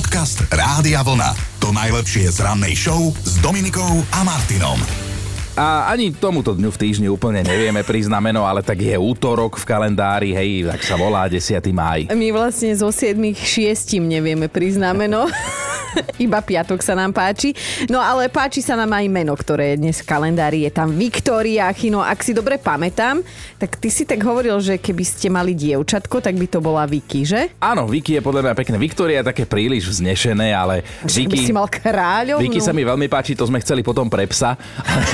Podcast Rádia Vlna. To najlepšie z rannej show s Dominikou a Martinom. A ani tomuto dňu v týždni úplne nevieme priznameno, ale tak je útorok v kalendári, hej, tak sa volá 10. máj. My vlastne zo 7 šiestim nevieme priznameno. Iba piatok sa nám páči. No ale páči sa nám aj meno, ktoré je dnes v kalendári. Je tam Viktória Chino. Ak si dobre pamätám, tak ty si tak hovoril, že keby ste mali dievčatko, tak by to bola Vicky, že? Áno, Vicky je podľa mňa pekné. Viktória je také príliš vznešené, ale Že by si mal kráľovnú. Vicky sa mi veľmi páči, to sme chceli potom pre psa.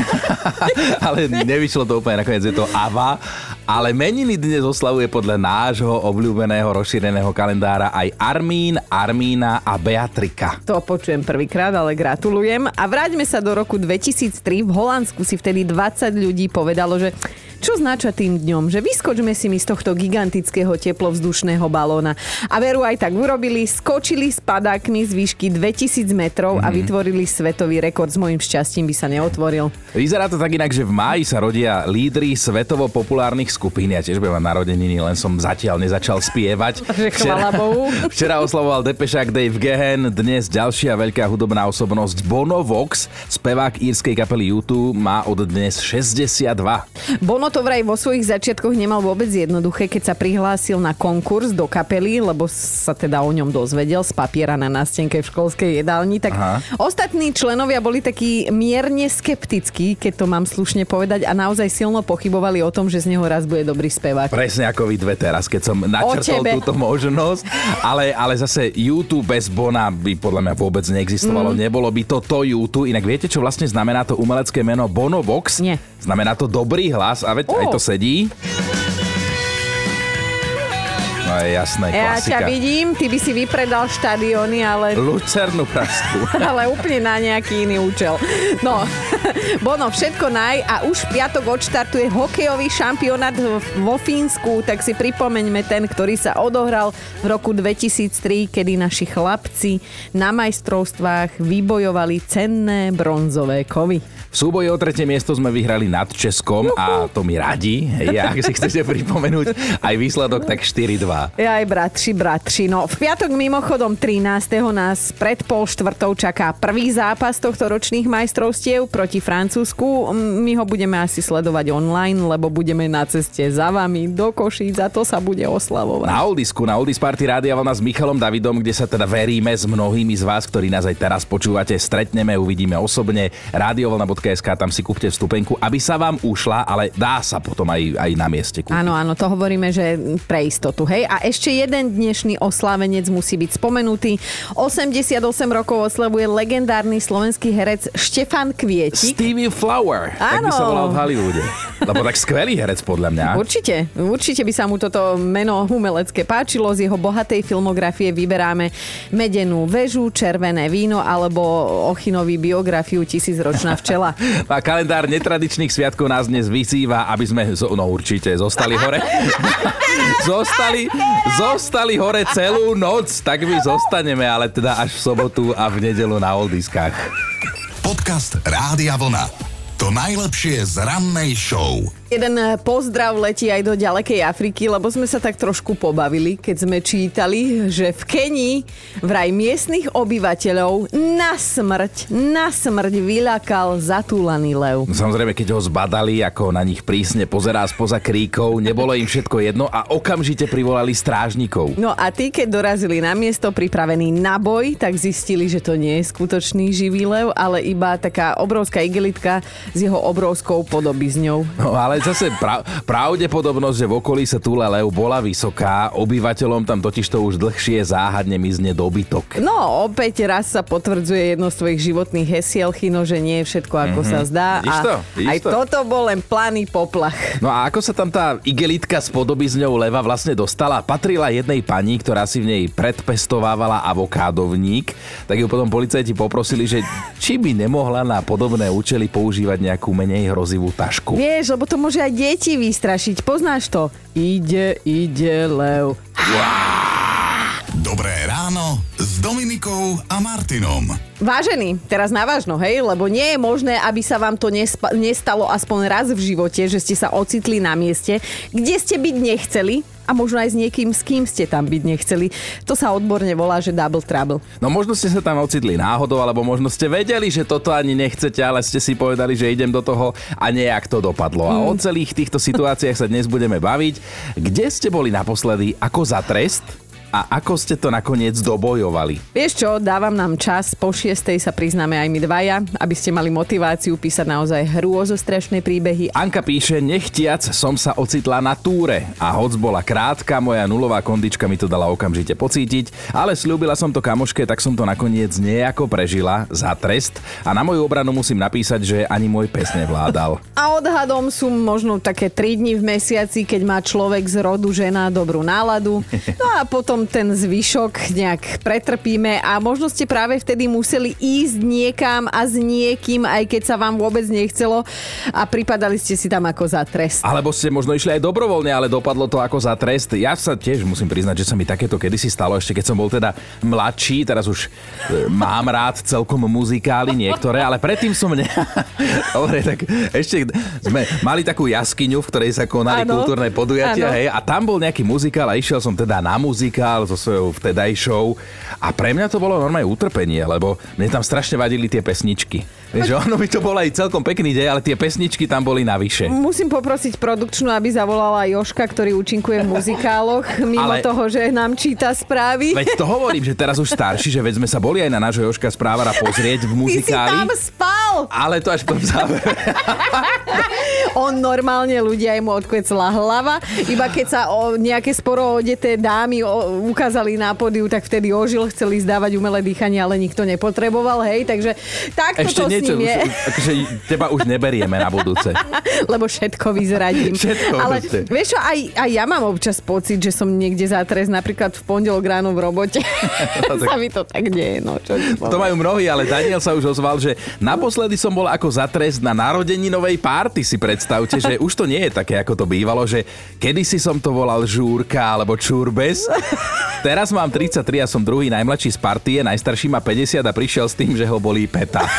ale nevyšlo to úplne, nakoniec je to Ava. Ale meniny dnes oslavuje podľa nášho obľúbeného rozšíreného kalendára aj Armín, Armína a Beatrika. To počujem prvýkrát, ale gratulujem. A vráťme sa do roku 2003. V Holandsku si vtedy 20 ľudí povedalo, že čo znača tým dňom, že vyskočme si mi z tohto gigantického teplovzdušného balóna. A veru aj tak urobili, skočili s padákmi z výšky 2000 metrov a vytvorili svetový rekord. S mojim šťastím by sa neotvoril. Vyzerá to tak inak, že v máji sa rodia lídry svetovo populárnych skupín. Ja tiež budem narodeniny, len som zatiaľ nezačal spievať. Bohu. včera oslavoval Depešák Dave Gehen, dnes ďalšia veľká hudobná osobnosť Bono Vox, spevák írskej kapely U2, má od dnes 62. Bono to vraj vo svojich začiatkoch nemal vôbec jednoduché, keď sa prihlásil na konkurs do kapely, lebo sa teda o ňom dozvedel z papiera na nástenke v školskej jedálni. Tak Aha. ostatní členovia boli takí mierne skeptickí, keď to mám slušne povedať, a naozaj silno pochybovali o tom, že z neho raz bude dobrý spevák. Presne ako vy dve teraz, keď som načrtol túto možnosť. Ale, ale zase YouTube bez Bona by podľa mňa vôbec neexistovalo. Mm. Nebolo by to to YouTube. Inak viete, čo vlastne znamená to umelecké meno Bono Vox? Nie. Znamená to dobrý hlas a veď Ó. aj to sedí. No je jasné, Ja klasika. ťa vidím, ty by si vypredal štadióny, ale Lucernu Pražskú. ale úplne na nejaký iný účel. No, Bono, všetko naj a už v piatok odštartuje hokejový šampionát vo Fínsku, tak si pripomeňme ten, ktorý sa odohral v roku 2003, kedy naši chlapci na majstrovstvách vybojovali cenné bronzové kovy. V súboji o tretie miesto sme vyhrali nad Českom a to mi radí. Hej, ak si chcete pripomenúť aj výsledok, tak 4-2. Aj bratši, bratši. No, v piatok mimochodom 13. nás pred pol štvrtou čaká prvý zápas tohto ročných majstrovstiev proti Francúzsku. My ho budeme asi sledovať online, lebo budeme na ceste za vami do Košíc a to sa bude oslavovať. Na Oldisku, na Oldis Party Rádia Vlna s Michalom Davidom, kde sa teda veríme s mnohými z vás, ktorí nás aj teraz počúvate, stretneme, uvidíme osobne. Radiovlna.sk, tam si kúpte vstupenku, aby sa vám ušla, ale dá sa potom aj, aj na mieste kúpiť. Áno, áno, to hovoríme, že pre istotu, hej. A ešte jeden dnešný oslávenec musí byť spomenutý. 88 rokov oslavuje legendárny slovenský herec Štefan Kvietik. Stevie Flower, tak by Áno. sa volal v Hollywoode. Lebo tak skvelý herec podľa mňa. Určite, určite by sa mu toto meno umelecké páčilo. Z jeho bohatej filmografie vyberáme Medenú väžu, Červené víno alebo Ochinový biografiu Tisícročná včela. A kalendár netradičných sviatkov nás dnes vyzýva, aby sme, no určite, zostali hore. zostali, zostali hore celú noc, tak my zostaneme, ale teda až v sobotu a v nedelu na Oldiskách. Podcast Rádia Vlna. To najlepšie z rannej show. Jeden eh, pozdrav letí aj do ďalekej Afriky, lebo sme sa tak trošku pobavili, keď sme čítali, že v Kenii vraj miestnych obyvateľov na smrť, na smrť vylakal zatúlaný lev. Samozrejme, keď ho zbadali, ako na nich prísne pozerá spoza kríkov, nebolo im všetko jedno a okamžite privolali strážnikov. No a tí, keď dorazili na miesto pripravený na boj, tak zistili, že to nie je skutočný živý lev, ale iba taká obrovská igelitka s jeho obrovskou podobizňou. No ale zase pra- pravdepodobnosť, že v okolí sa túla lev bola vysoká, obyvateľom tam totiž to už dlhšie záhadne mizne dobytok. No, opäť raz sa potvrdzuje jedno z tvojich životných hesiel, Chino, že nie je všetko ako sa zdá. Vidíš a to? Vidíš aj to? toto bol len planý poplach. No a ako sa tam tá igelitka s podobizňou leva vlastne dostala? Patrila jednej pani, ktorá si v nej predpestovávala avokádovník, tak ju potom policajti poprosili, že či by nemohla na podobné účely používať nejakú menej hrozivú tašku. Vieš, lebo to môže aj deti vystrašiť. Poznáš to? Ide, ide lev. Dobré ráno s Dominikou a Martinom. Vážený, teraz na vážno, hej, lebo nie je možné, aby sa vám to nespa- nestalo aspoň raz v živote, že ste sa ocitli na mieste, kde ste byť nechceli a možno aj s niekým, s kým ste tam byť nechceli. To sa odborne volá, že double trouble. No možno ste sa tam ocitli náhodou, alebo možno ste vedeli, že toto ani nechcete, ale ste si povedali, že idem do toho a nejak to dopadlo. A o celých týchto situáciách sa dnes budeme baviť. Kde ste boli naposledy ako za trest? A ako ste to nakoniec dobojovali? Vieš čo, dávam nám čas, po šiestej sa priznáme aj my dvaja, aby ste mali motiváciu písať naozaj hrôzostrašné príbehy. Anka píše, nechtiac som sa ocitla na túre a hoc bola krátka, moja nulová kondička mi to dala okamžite pocítiť, ale slúbila som to kamoške, tak som to nakoniec nejako prežila za trest a na moju obranu musím napísať, že ani môj pes nevládal. A odhadom sú možno také 3 dni v mesiaci, keď má človek z rodu žena dobrú náladu. No a potom ten zvyšok nejak pretrpíme a možno ste práve vtedy museli ísť niekam a s niekým, aj keď sa vám vôbec nechcelo a pripadali ste si tam ako za trest. Alebo ste možno išli aj dobrovoľne, ale dopadlo to ako za trest. Ja sa tiež musím priznať, že sa mi takéto kedysi stalo, ešte keď som bol teda mladší, teraz už e, mám rád celkom muzikály niektoré, ale predtým som ne... Dobre, tak ešte sme mali takú jaskyňu, v ktorej sa konali Áno. kultúrne podujatia, hej, a tam bol nejaký muzikál a išiel som teda na muzikál so svojou vtedajšou a pre mňa to bolo normálne utrpenie, lebo mne tam strašne vadili tie pesničky. Vieš, že ono by to bol aj celkom pekný deň, ale tie pesničky tam boli navyše. Musím poprosiť produkčnú, aby zavolala Joška, ktorý účinkuje v muzikáloch, mimo Ale- toho, že nám číta správy. Veď to hovorím, že teraz už starší, že veď sme sa boli aj na nášho Joška Správara pozrieť v Ty si muzikáli. tam spal! Ale to až v tom závere. On normálne ľudia mu odkvecla hlava. Iba keď sa o nejaké sporo odeté dámy o, ukázali na pódiu, tak vtedy ožil, chceli zdávať umelé dýchanie, ale nikto nepotreboval, hej. Takže takto Ešte to niečo, s ním je. už, akože teba už neberieme na budúce. Lebo všetko vyzradím. Všetko Ale proste. vieš čo, aj, aj ja mám občas pocit, že som niekde za trest, napríklad v pondelok ráno v robote. No tak- sa mi to tak deje, no čo To majú mnohí, ale Daniel sa už ozval, že naposledy som bol ako za trest na narodeninovej párty, si predstavte, že už to nie je také, ako to bývalo, že kedysi som to volal žúrka alebo čurbes. Teraz mám 33 a som druhý najmladší z partie, najstarší má 50 a prišiel s tým, že ho bolí peta.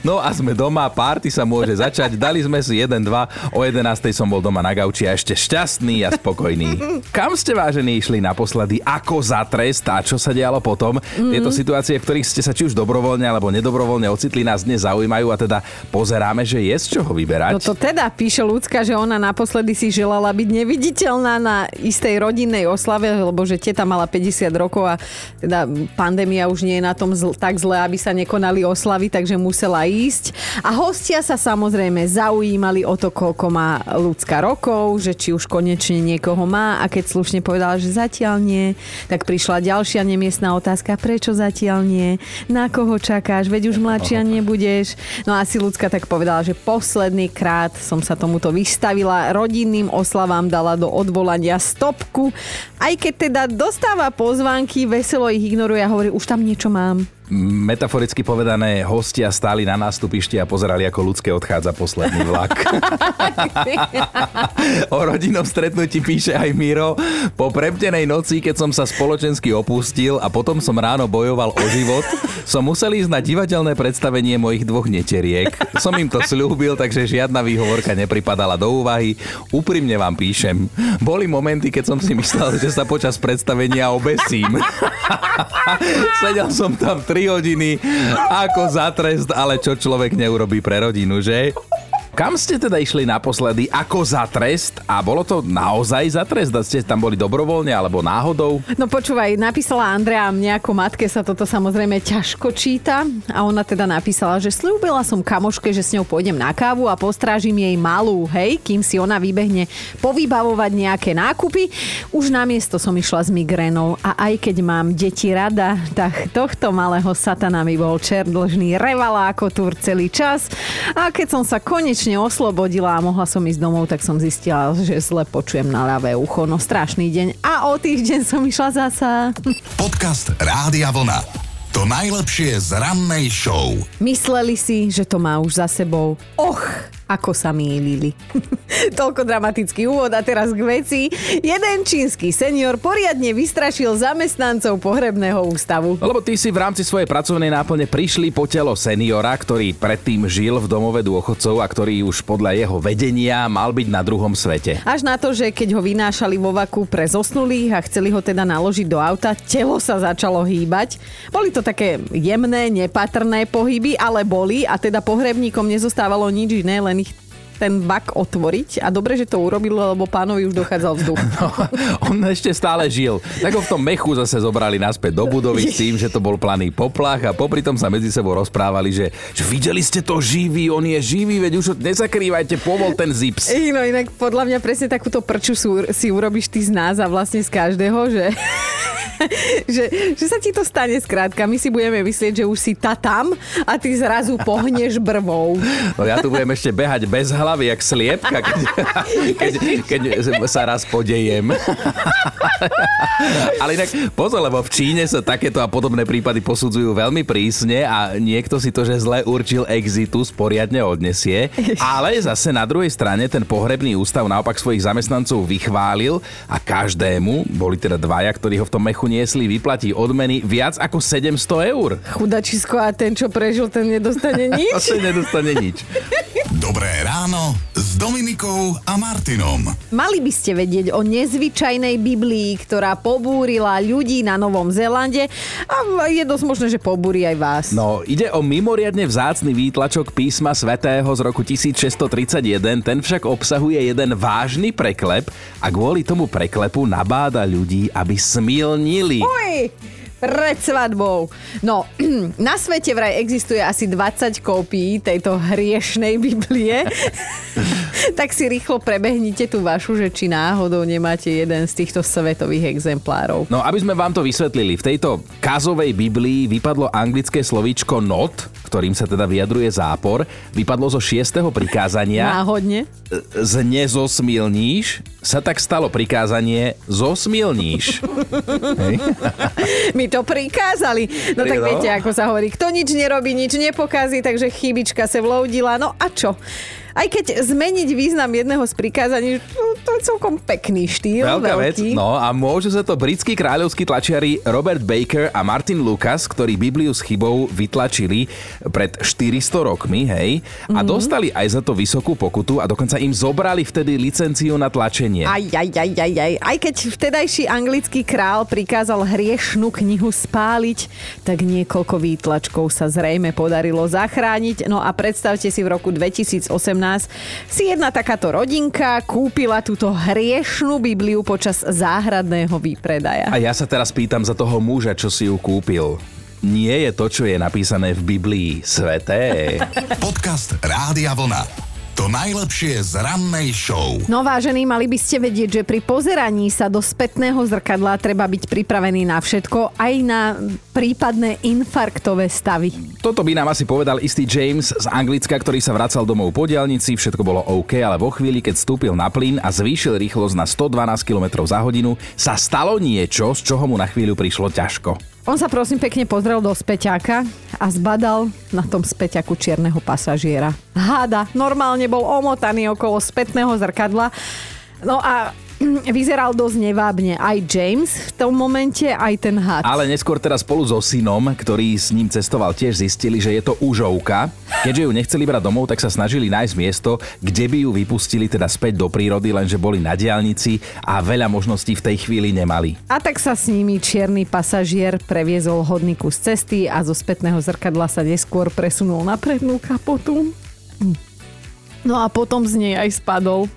No a sme doma, párty sa môže začať, dali sme si 1-2, o 11 som bol doma na gauči a ešte šťastný a spokojný. Kam ste vážení išli naposledy, ako za trest a čo sa dialo potom? Mm. Tieto situácie, v ktorých ste sa či už dobrovoľne alebo nedobrovoľne ocitli, nás dnes zaujímajú a teda pozeráme, že je z čoho vyberať. No to teda píše ľudská, že ona naposledy si želala byť neviditeľná na istej rodinnej oslave, lebo že teta mala 50 rokov a teda pandémia už nie je na tom zl- tak zle, aby sa nekonali oslavy, takže musela ísť. A hostia sa samozrejme zaujímali o to, koľko má ľudská rokov, že či už konečne niekoho má a keď slušne povedala, že zatiaľ nie, tak prišla ďalšia nemiestná otázka, prečo zatiaľ nie, na koho čakáš, veď už mladšia nebudeš. No asi ľudská tak povedala, že posledný krát som sa tomuto vystavila, rodinným oslavám dala do odvolania stopku, aj keď teda dostáva pozvánky, veselo ich ignoruje a hovorí, už tam niečo mám. Metaforicky povedané, hostia stáli na nástupišti a pozerali, ako ľudské odchádza posledný vlak. o rodinnom stretnutí píše aj Miro. Po prebdenej noci, keď som sa spoločensky opustil a potom som ráno bojoval o život, som musel ísť na divadelné predstavenie mojich dvoch neteriek. Som im to slúbil, takže žiadna výhovorka nepripadala do úvahy. Úprimne vám píšem. Boli momenty, keď som si myslel, že sa počas predstavenia obesím. Sedel som tam 3 hodiny ako za trest, ale čo človek neurobí pre rodinu, že? Kam ste teda išli naposledy ako za trest a bolo to naozaj za trest? A ste tam boli dobrovoľne alebo náhodou? No počúvaj, napísala Andrea mne ako matke sa toto samozrejme ťažko číta a ona teda napísala, že slúbila som kamoške, že s ňou pôjdem na kávu a postrážim jej malú, hej, kým si ona vybehne povybavovať nejaké nákupy. Už na miesto som išla s migrénou a aj keď mám deti rada, tak tohto malého satana mi bol čerdlžný revala ako tur celý čas a keď som sa konečne oslobodila a mohla som ísť domov, tak som zistila, že zle počujem na ľavé ucho. No strašný deň. A o týždeň som išla zasa. Podcast Rádia Vlna. To najlepšie z rannej show. Mysleli si, že to má už za sebou. Och, ako sa mýlili. Toľko dramatický úvod a teraz k veci. Jeden čínsky senior poriadne vystrašil zamestnancov pohrebného ústavu. Lebo tí si v rámci svojej pracovnej náplne prišli po telo seniora, ktorý predtým žil v domove dôchodcov a ktorý už podľa jeho vedenia mal byť na druhom svete. Až na to, že keď ho vynášali vo vaku pre zosnulých a chceli ho teda naložiť do auta, telo sa začalo hýbať. Boli to také jemné, nepatrné pohyby, ale boli a teda pohrebníkom nezostávalo nič iné, len ten bak otvoriť a dobre, že to urobilo, lebo pánovi už dochádzal vzduch. No, on ešte stále žil. Tak ho v tom mechu zase zobrali naspäť do budovy s tým, že to bol planý poplach a popri tom sa medzi sebou rozprávali, že, že videli ste to živý, on je živý, veď už nezakrývajte, povol ten zips. No inak podľa mňa presne takúto prču si urobíš ty z nás a vlastne z každého, že že, že sa ti to stane skrátka. My si budeme myslieť, že už si ta tam a ty zrazu pohneš brvou. No ja tu budem ešte behať bez hlavy, jak sliepka, keď, keď, keď sa raz podejem. Ale inak pozor, lebo v Číne sa takéto a podobné prípady posudzujú veľmi prísne a niekto si to, že zle určil exitus, poriadne odnesie. Ale zase na druhej strane ten pohrebný ústav naopak svojich zamestnancov vychválil a každému, boli teda dvaja, ktorí ho v tom mechu niesli, vyplatí odmeny viac ako 700 eur. Chudačisko a ten, čo prežil, ten nedostane nič? ten nedostane nič. Dobré ráno s Dominikou a Martinom. Mali by ste vedieť o nezvyčajnej Biblii, ktorá pobúrila ľudí na Novom Zélande a je dosť možné, že pobúri aj vás. No, ide o mimoriadne vzácny výtlačok písma svätého z roku 1631, ten však obsahuje jeden vážny preklep a kvôli tomu preklepu nabáda ľudí, aby smilnili. Uj! Pred svadbou. No, na svete vraj existuje asi 20 kópií tejto hriešnej Biblie. tak si rýchlo prebehnite tú vašu, že či náhodou nemáte jeden z týchto svetových exemplárov. No, aby sme vám to vysvetlili, v tejto kazovej Biblii vypadlo anglické slovíčko not, ktorým sa teda vyjadruje zápor, vypadlo zo šiestého prikázania. Náhodne. Z nezosmilníš sa tak stalo prikázanie zosmilníš. My to prikázali. No tak no. viete, ako sa hovorí, kto nič nerobí, nič nepokazí, takže chybička sa vloudila. No a čo? Aj keď zmeniť význam jedného z prikázaní, to je celkom pekný štýl. Veľká veľký. vec, no a môžu sa to britskí kráľovskí tlačiari Robert Baker a Martin Lucas, ktorí Bibliu s chybou vytlačili pred 400 rokmi, hej, a mm-hmm. dostali aj za to vysokú pokutu a dokonca im zobrali vtedy licenciu na tlačenie. Aj, aj, aj, aj, aj. Aj keď vtedajší anglický král prikázal hriešnú knihu spáliť, tak niekoľko výtlačkov sa zrejme podarilo zachrániť. No a predstavte si v roku 2018 si jedna takáto rodinka kúpila túto hriešnú Bibliu počas záhradného výpredaja. A ja sa teraz pýtam za toho muža, čo si ju kúpil nie je to, čo je napísané v Biblii sveté. Podcast Rádia Vlna. To najlepšie z rannej show. No vážení, mali by ste vedieť, že pri pozeraní sa do spätného zrkadla treba byť pripravený na všetko, aj na prípadné infarktové stavy. Toto by nám asi povedal istý James z Anglicka, ktorý sa vracal domov po diálnici, všetko bolo OK, ale vo chvíli, keď vstúpil na plyn a zvýšil rýchlosť na 112 km za hodinu, sa stalo niečo, z čoho mu na chvíľu prišlo ťažko. On sa prosím pekne pozrel do späťaka a zbadal na tom späťaku čierneho pasažiera. Háda, normálne bol omotaný okolo spätného zrkadla. No a vyzeral dosť nevábne aj James v tom momente, aj ten had. Ale neskôr teraz spolu so synom, ktorý s ním cestoval, tiež zistili, že je to užovka. Keďže ju nechceli brať domov, tak sa snažili nájsť miesto, kde by ju vypustili teda späť do prírody, lenže boli na diálnici a veľa možností v tej chvíli nemali. A tak sa s nimi čierny pasažier previezol hodný kus cesty a zo spätného zrkadla sa neskôr presunul na prednú kapotu. No a potom z nej aj spadol.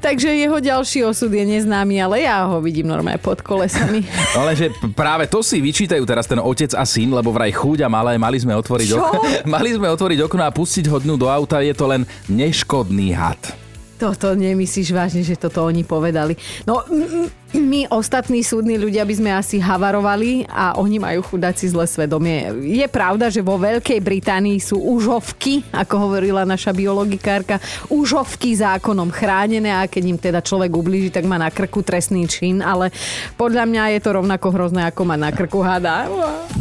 Takže jeho ďalší osud je neznámy, ale ja ho vidím normálne pod kolesami. No lenže práve to si vyčítajú teraz ten otec a syn, lebo vraj chúďa malé, mali sme otvoriť okno. Mali sme otvoriť okno a pustiť ho dnu do auta, je to len neškodný had. Toto nemyslíš vážne, že toto oni povedali. No, my ostatní súdni ľudia by sme asi havarovali a oni majú chudáci zle svedomie. Je pravda, že vo Veľkej Británii sú užovky, ako hovorila naša biologikárka, užovky zákonom chránené a keď im teda človek ublíži, tak má na krku trestný čin, ale podľa mňa je to rovnako hrozné, ako má na krku hada.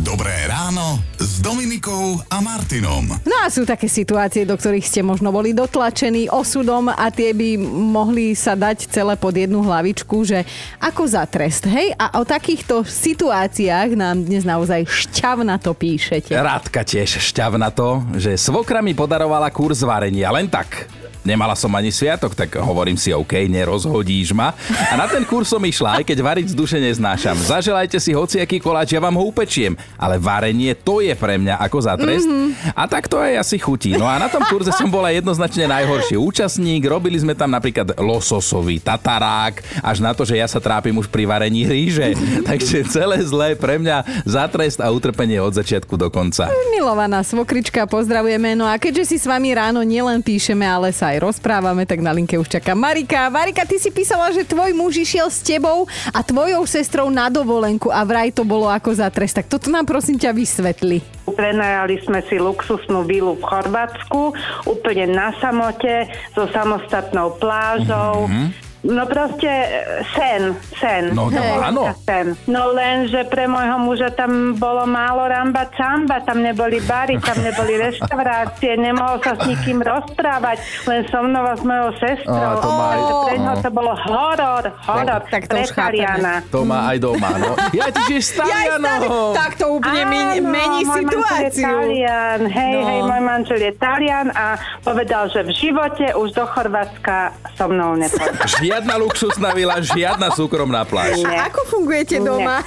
Dobré ráno s Dominikou a Martinom. No a sú také situácie, do ktorých ste možno boli dotlačení osudom a tie by mohli sa dať celé pod jednu hlavičku, že ako za trest, hej? A o takýchto situáciách nám dnes naozaj šťavna to píšete. Rádka tiež šťavna to, že svokra mi podarovala kurz varenia, len tak. Nemala som ani sviatok, tak hovorím si, OK, nerozhodíš ma. A na ten kurz som išla, aj keď variť z duše neznášam. Zaželajte si hociaký koláč, ja vám ho upečiem. Ale varenie, to je pre mňa ako za trest. Mm-hmm. A tak to aj asi chutí. No a na tom kurze som bola jednoznačne najhorší účastník. Robili sme tam napríklad lososový tatarák, až na to, že ja sa trápim už pri varení ríže. Takže celé zlé pre mňa za trest a utrpenie od začiatku do konca. Milovaná svokrička, pozdravujeme. No a keďže si s vami ráno nielen píšeme, ale sa aj rozprávame, tak na linke už čaká Marika. Marika, ty si písala, že tvoj muž išiel s tebou a tvojou sestrou na dovolenku a vraj to bolo ako za trest. Tak toto nám prosím ťa vysvetli. Prenajali sme si luxusnú vilu v Chorvátsku, úplne na samote, so samostatnou plážou. Mm-hmm. No proste e, sen, sen. No, no áno. Sen. No len, že pre môjho muža tam bolo málo ramba camba, tam neboli bary, tam neboli reštaurácie, nemohol sa s nikým rozprávať, len so mnou a s mojou sestrou. Á, to má aj- pre ňoho to bolo horor, horor, tak to pre už chápeme. To má aj doma, no. Ja ty žiješ Talianom. tak to úplne mení, Áno, mení situáciu. Talian, hej, No. hej, môj manžel je Talian a povedal, že v živote už do Chorvátska so mnou nepôjde. Žiadna luxusná vila, žiadna súkromná pláž. Nie. Ako fungujete Nie. doma?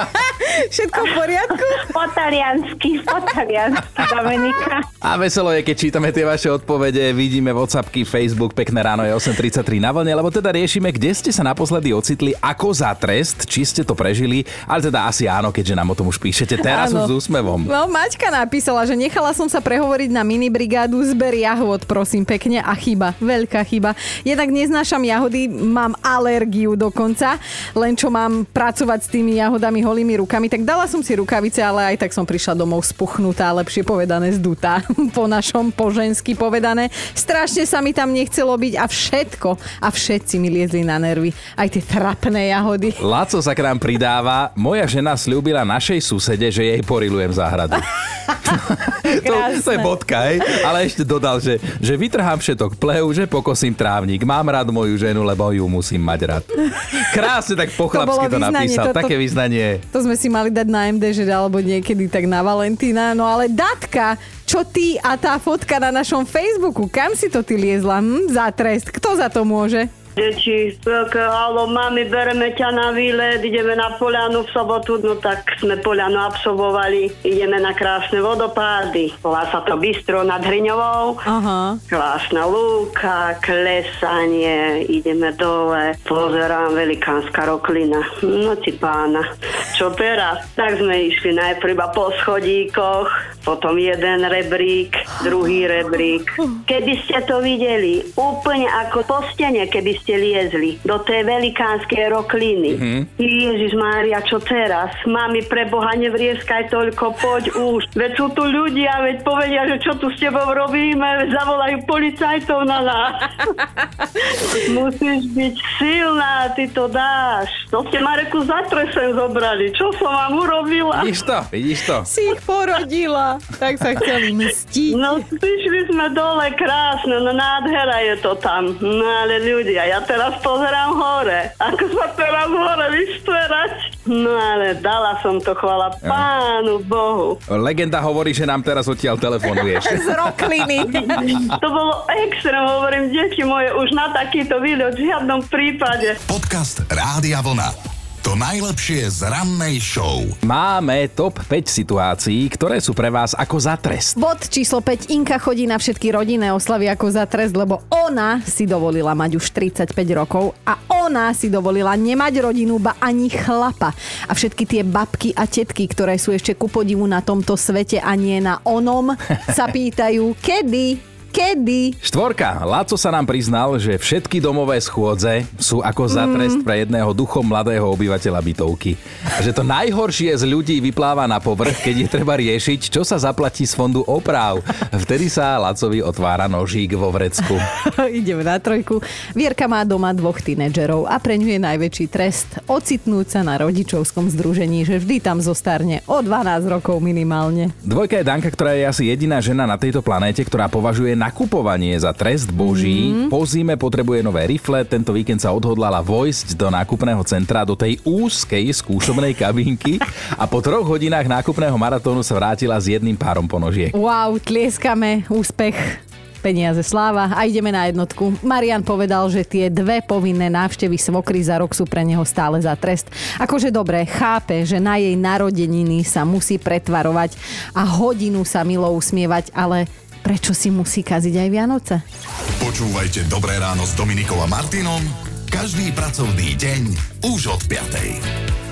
Všetko v poriadku? Po taliansky, po taliansky, Dominika. A veselo je, keď čítame tie vaše odpovede, vidíme Whatsappky, Facebook, pekné ráno je 8.33 na vlne, lebo teda riešime, kde ste sa naposledy ocitli, ako za trest, či ste to prežili, ale teda asi áno, keďže nám o tom už píšete teraz Áno. už s úsmevom. No, Maťka napísala, že nechala som sa prehovoriť na minibrigádu zber jahôd, prosím pekne, a chyba, veľká chyba. Jednak neznášam jahody, mám alergiu dokonca, len čo mám pracovať s tými jahodami holými rukami, tak dala som si rukavice, ale aj tak som prišla domov spuchnutá, lepšie povedané zdutá, po našom, po žensky povedané. Strašne sa mi tam nechcelo byť a všetko a všetci mi liezli na nervy, aj tie trapné jahody. Laco sa k nám pridáva, moja žena slúbila našej susede, že jej porilujem záhradu. to, to je bodka, hej? Ale ešte dodal, že, že vytrhám všetok plev, že pokosím trávnik. Mám rád moju ženu, lebo ju musím mať rád. Krásne tak po chlapsky to, vyznanie, napísal. toto- Také vyznanie. To sme si mali dať na MD, že alebo niekedy tak na Valentína. No ale Datka, čo ty a tá fotka na našom Facebooku, kam si to ty liezla? Hm? Za trest. Kto za to môže? Deti, áno, mami, bereme ťa na výlet, ideme na Polianu v sobotu, no tak sme Polianu absolvovali, ideme na krásne vodopády. Volá sa to Bistro nad Hriňovou. Aha. Krásna lúka, klesanie, ideme dole, pozerám, velikánska roklina. No ti pána, čo teraz? Tak sme išli najprv iba po schodíkoch, potom jeden rebrík, druhý rebrík. Keby ste to videli, úplne ako po stene, keby ste liezli do tej velikánskej rokliny. Mm-hmm. Ježiš Mária, čo teraz? Mami, pre Boha, nevrieskaj toľko, poď už. Veď sú tu ľudia, veď povedia, že čo tu s tebou robíme, zavolajú policajtov na nás. Musíš byť silná, ty to dáš. To ste Mareku za tresen zobrali. Čo som vám urobila? Vidíš to? Vidíš to? Si ich porodila. Tak sa chceli mstiť. No, prišli sme dole, krásne, no nádhera je to tam. No ale ľudia, ja teraz pozerám hore. Ako sa teraz hore vyšperať? No ale dala som to, chvala pánu Bohu. Legenda hovorí, že nám teraz odtiaľ telefonuješ. Z rokliny. To bolo extrém, hovorím, deti moje, už na takýto výlet v žiadnom prípade. Podcast Rádia Vlna. To najlepšie z rannej show. Máme top 5 situácií, ktoré sú pre vás ako za trest. Bod číslo 5. Inka chodí na všetky rodinné oslavy ako za trest, lebo ona si dovolila mať už 35 rokov a ona si dovolila nemať rodinu, ba ani chlapa. A všetky tie babky a tetky, ktoré sú ešte ku podivu na tomto svete a nie na onom, sa pýtajú, kedy Kedy? Štvorka. Laco sa nám priznal, že všetky domové schôdze sú ako za trest pre jedného duchom mladého obyvateľa bytovky. A že to najhoršie z ľudí vypláva na povrch, keď je treba riešiť, čo sa zaplatí z fondu oprav. Vtedy sa Lacovi otvára nožík vo vrecku. Ideme na trojku. Vierka má doma dvoch tínedžerov a pre ňu je najväčší trest ocitnúť sa na rodičovskom združení, že vždy tam zostarne o 12 rokov minimálne. Dvojka je Danka, ktorá je asi jediná žena na tejto planéte, ktorá považuje nakupovanie za trest boží. Mm-hmm. Po zime potrebuje nové rifle, tento víkend sa odhodlala vojsť do nákupného centra, do tej úzkej skúšobnej kabinky a po troch hodinách nákupného maratónu sa vrátila s jedným párom ponožiek. Wow, tlieskame, úspech peniaze, sláva a ideme na jednotku. Marian povedal, že tie dve povinné návštevy svokry za rok sú pre neho stále za trest. Akože dobre, chápe, že na jej narodeniny sa musí pretvarovať a hodinu sa milo usmievať, ale Prečo si musí kaziť aj Vianoce? Počúvajte Dobré ráno s Dominikom a Martinom každý pracovný deň už od 5.